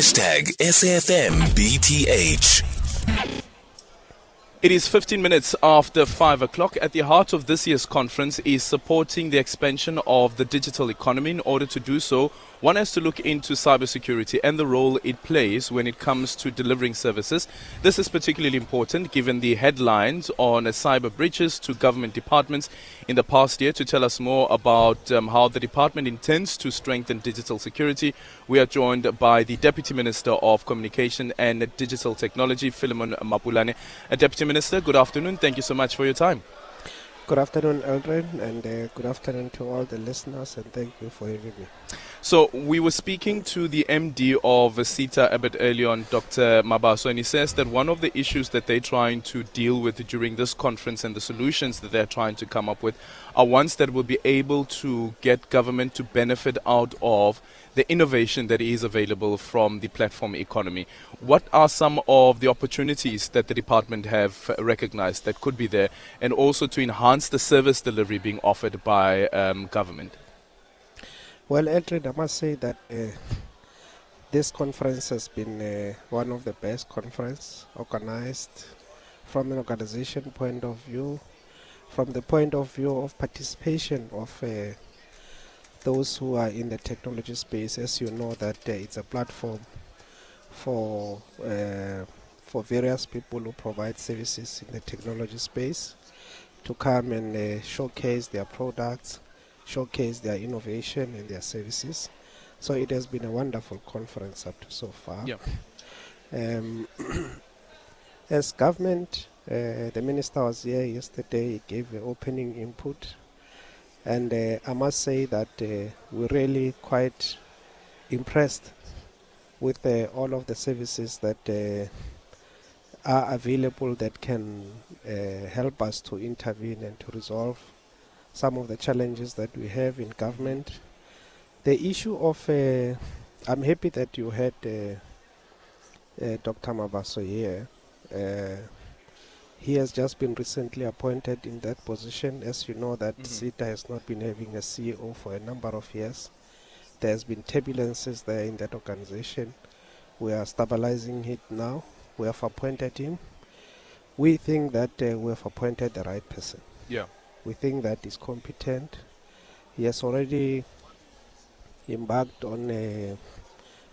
Hashtag SAFMBTH. It is 15 minutes after 5 o'clock. At the heart of this year's conference is supporting the expansion of the digital economy. In order to do so, one has to look into cybersecurity and the role it plays when it comes to delivering services. This is particularly important given the headlines on cyber breaches to government departments in the past year. To tell us more about um, how the department intends to strengthen digital security, we are joined by the Deputy Minister of Communication and Digital Technology, Philemon Mapulane. Uh, Deputy Minister, good afternoon. Thank you so much for your time. Good afternoon, Eldrin, and uh, good afternoon to all the listeners, and thank you for having me. So, we were speaking to the MD of SITA a bit earlier on, Dr. Mabaso, and he says that one of the issues that they're trying to deal with during this conference and the solutions that they're trying to come up with are ones that will be able to get government to benefit out of the innovation that is available from the platform economy. What are some of the opportunities that the department have recognized that could be there, and also to enhance the service delivery being offered by um, government? Well, Edred, I must say that uh, this conference has been uh, one of the best conferences organized from an organization point of view, from the point of view of participation of uh, those who are in the technology space, as you know, that uh, it's a platform for uh, for various people who provide services in the technology space to come and uh, showcase their products, showcase their innovation and their services. So it has been a wonderful conference up to so far. Yeah. Um, as government, uh, the minister was here yesterday. He gave the opening input and uh, I must say that uh, we're really quite impressed with uh, all of the services that uh, are available that can uh, help us to intervene and to resolve some of the challenges that we have in government. The issue of, uh, I'm happy that you had Dr. Mabaso here. He has just been recently appointed in that position. As you know, that mm-hmm. SITA has not been having a CEO for a number of years. There has been turbulences there in that organization. We are stabilizing it now. We have appointed him. We think that uh, we have appointed the right person. Yeah. We think that he's competent. He has already embarked on a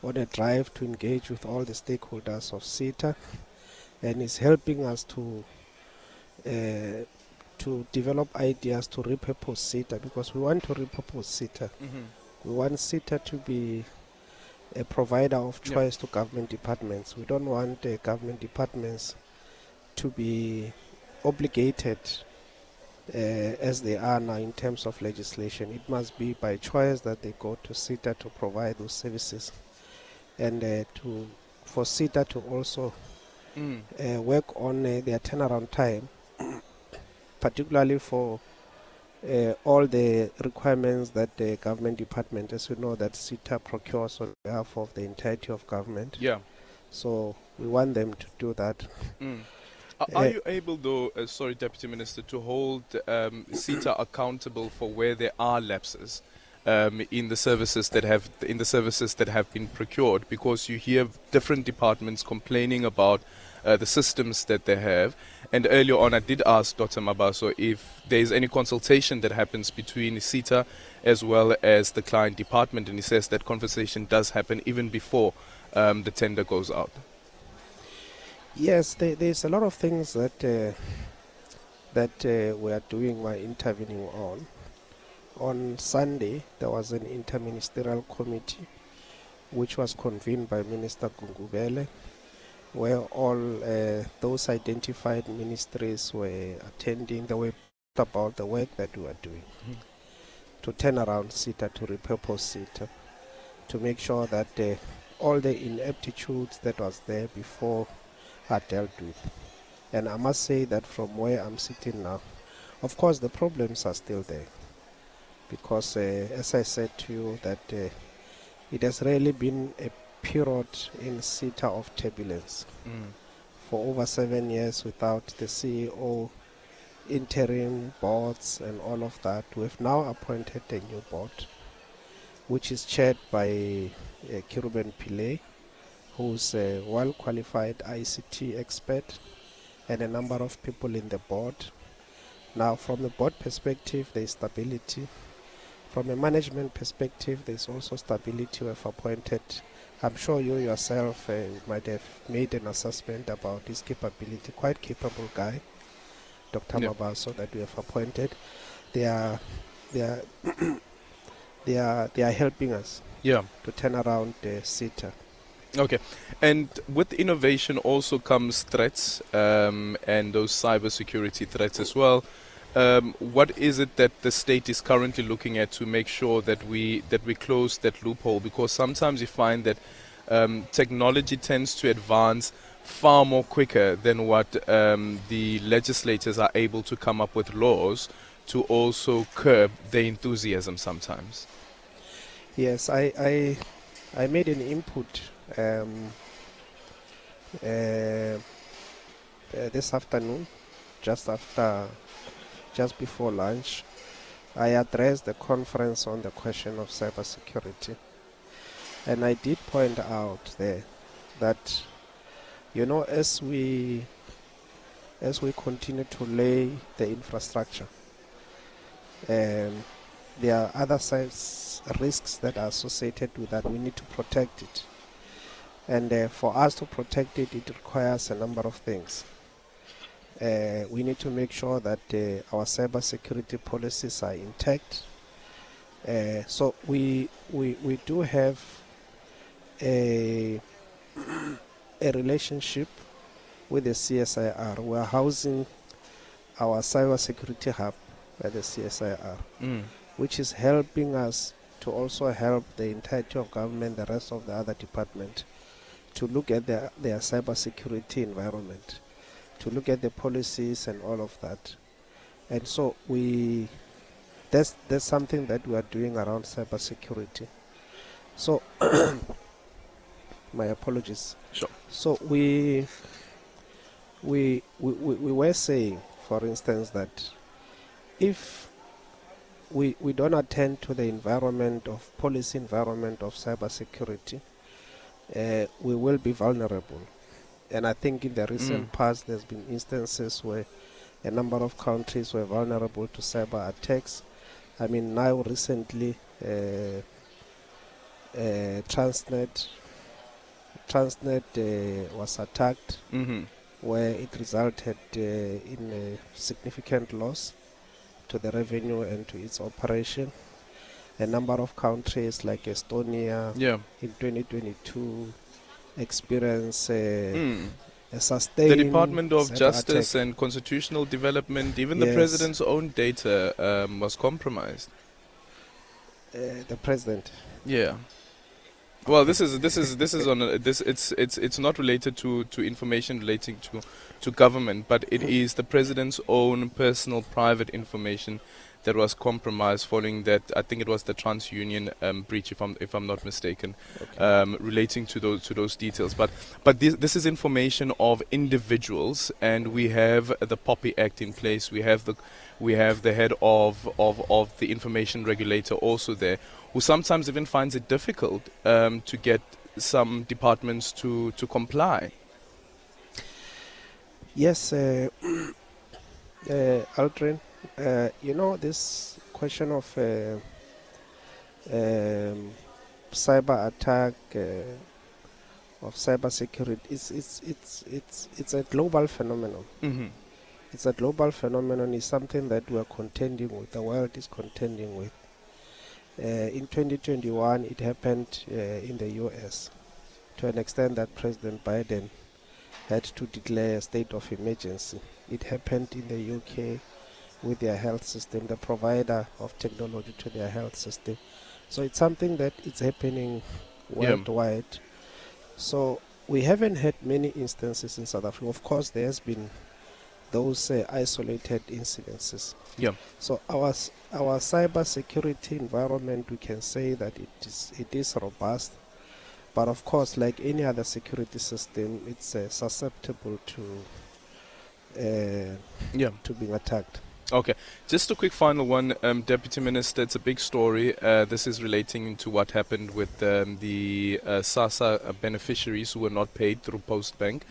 on a drive to engage with all the stakeholders of SITA and is helping us to uh, to develop ideas to repurpose SITA because we want to repurpose SITA. Mm-hmm. We want SITA to be a provider of choice yep. to government departments. We don't want uh, government departments to be obligated uh, as they are now in terms of legislation. It must be by choice that they go to SITA to provide those services and uh, to for SITA to also mm. Uh, work on uh, their turnaround time particularly for uh, all the requirements that the government department, as you know, that SITA procures on behalf of the entirety of government. Yeah. So we want them to do that. Mm. Are, are uh, you able, though, uh, sorry, Deputy Minister, to hold um, SITA accountable for where there are lapses? Um, in the services that have in the services that have been procured because you hear different departments complaining about uh, the systems that they have and earlier on, I did ask Dr. Mabaso if there is any consultation that happens between SITA as well as the client department, and he says that conversation does happen even before um, the tender goes out. Yes, there, there's a lot of things that uh, that uh, we are doing, we're intervening on. On Sunday, there was an interministerial committee which was convened by Minister Gungubele where all uh, those identified ministries were attending. They were about the work that we were doing mm-hmm. to turn around SITA, to repurpose SITA, to make sure that uh, all the ineptitudes that was there before are dealt with. And I must say that from where I'm sitting now, of course the problems are still there. Because uh, as I said to you that uh, it has really been a period in SITA of turbulence mm. for over seven years without the CEO, interim boards, and all of that. We've now appointed a new board, which is chaired by uh, Kiruben Pillay, who's a well qualified ICT expert, and a number of people in the board. Now, from the board perspective, there is stability. From a management perspective, there's also stability. We've appointed, I'm sure you yourself uh, might have made an assessment about his capability. Quite capable guy, Dr. Yeah. Mabaso, that we have appointed. They are, they are, they are, they are helping us Yeah. to turn around the SITA. Okay. And with innovation also comes threats um, and those cybersecurity threats as well. Um, what is it that the state is currently looking at to make sure that we that we close that loophole? Because sometimes you find that um, technology tends to advance far more quicker than what um, the legislators are able to come up with laws to also curb their enthusiasm sometimes. Yes, I, I, I made an input um, uh, uh, this afternoon, just after, just before lunch. I addressed the conference on the question of cybersecurity, and I did point out there that, you know, as we, as we continue to lay the infrastructure, um, there are other sides, risks that are associated with that. We need to protect it. And uh, for us to protect it, it requires a number of things. Uh, we need to make sure that uh, our cybersecurity policies are intact. Uh, so we, we, we do have a, a relationship with the CSIR. We are housing our cyber security hub at the CSIR Mm. which is helping us to also help the entirety of government, the rest of the other department, to look at their, their cyber security environment, to look at the policies and all of that. And so we, that's, that's something that we are doing around cybersecurity. So, my apologies. Sure. So we, we, we, we we were saying, for instance, that if we, we don't attend to the environment of policy environment of cybersecurity, uh, we will be vulnerable. And I think in the recent Mm. past, there's been instances where a number of countries were vulnerable to cyber attacks. I mean, now recently, uh, uh, Transnet, Transnet uh, was attacked hmm where it resulted uh, in a significant loss to the revenue and to its operation. A number of countries like Estonia Yeah. in 2022 experienced uh, Mm. a sustained The Department of Justice attack. and Constitutional Development, even the president's own data um, was compromised. Uh, the president. Yeah. Well, this is this is this is on a, this it's it's it's not related to to information relating to to government, but it is the president's own personal private information that was compromised following that. I think it was the TransUnion um, breach, if I'm if I'm not mistaken Okay. um, relating to those to those details. But but this this is information of individuals, and we have the POPI Act in place. We have the we have the head of of, of the information regulator also there, who sometimes even finds it difficult um, to get some departments to to comply. Yes, uh, uh, Aldrin, uh, you know this question of uh, um, cyber attack, uh, of cyber security, it's, it's, it's, it's, it's a global phenomenon. hmm It's a global phenomenon. It's something that we are contending with. The world is contending with. Uh, in 2021, it happened uh, in the U.S. to an extent that President Biden had to declare a state of emergency. It happened in the UK with their health system, the provider of technology to their health system. So it's something that is happening Yeah. worldwide. So we haven't had many instances in South Africa. Of course, there has been those uh, isolated incidences. Yeah. So our our cyber security environment, we can say that it is it is robust, but of course, like any other security system, it's uh, susceptible to uh, Yeah. to being attacked. Okay, just a quick final one, um, Deputy Minister. It's a big story. Uh, this is relating to what happened with um, the uh, SASSA beneficiaries who were not paid through Postbank.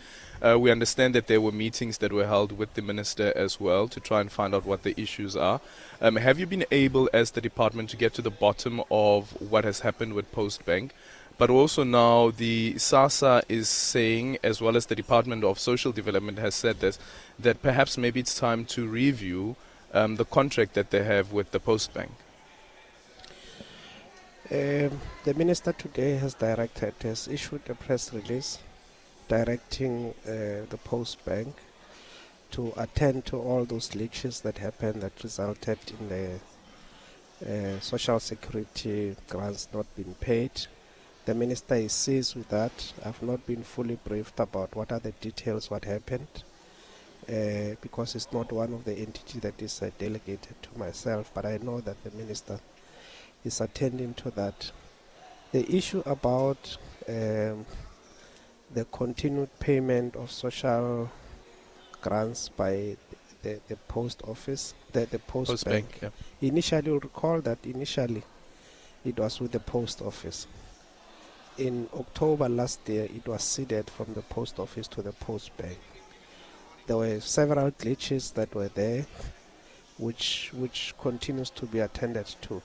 Uh, we understand that there were meetings that were held with the minister as well to try and find out what the issues are. Um, have you been able, as the department, to get to the bottom of what has happened with Postbank? But also now the SASSA is saying, as well as the Department of Social Development has said this, that perhaps maybe it's time to review um, the contract that they have with the Post Bank? Um, the minister today has directed, has issued a press release directing uh, the Post Bank to attend to all those glitches that happened that resulted in the uh, social security grants not being paid. The minister is seized with that. I've not been fully briefed about what are the details, what happened. Uh, because it's not one of the entities that is uh, delegated to myself, but I know that the minister is attending to that. The issue about um, the continued payment of social grants by the, the post office, the, the post, post bank. bank yeah. Initially, recall that initially it was with the post office. In October last year, it was ceded from the post office to the post bank there were several glitches that were there which which continues to be attended to.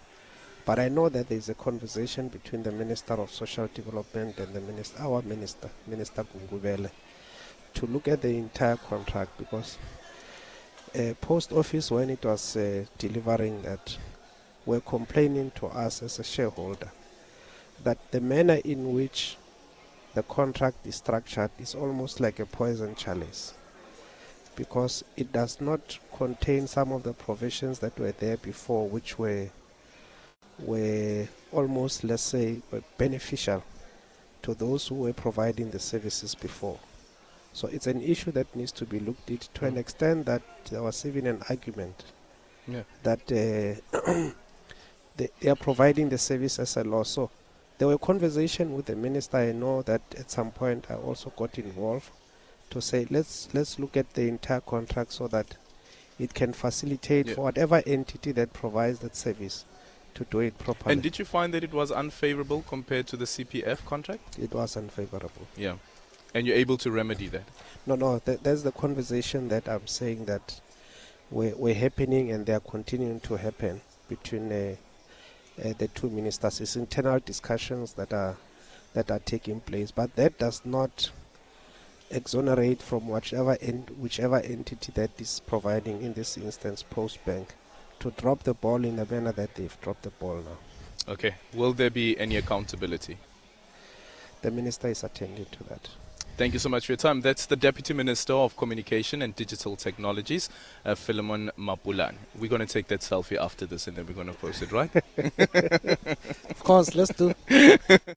But I know that there is a conversation between the Minister of Social Development and the minister, our Minister, Minister Gungubele, to look at the entire contract because uh, Post Office, when it was uh, delivering that, were complaining to us as a shareholder that the manner in which the contract is structured is almost like a poison chalice because it does not contain some of the provisions that were there before which were were almost let's say were beneficial to those who were providing the services before so it's an issue that needs to be looked at to an mm. extent that there was even an argument yeah. that uh, they, they are providing the service as a law so there were conversation with the minister i know that at some point i also got involved to say let's let's look at the entire contract so that it can facilitate yeah. for whatever entity that provides that service to do it properly. And did you find that it was unfavorable compared to the CPF contract? It was unfavorable. Yeah. And you're able to remedy that? No, no. Th- that's the conversation that I'm saying that we're, we're happening and they are continuing to happen between uh, uh, the two ministers. It's internal discussions that are that are taking place, but that does not exonerate from whichever en- whichever entity that is providing, in this instance, Post Bank, to drop the ball in the manner that they've dropped the ball now. Okay. Will there be any accountability? The minister is attending to that. Thank you so much for your time. That's the Deputy Minister of Communication and Digital Technologies, uh, Philemon Mapulane. We're going to take that selfie after this and then we're going to post it, right? of course, let's do.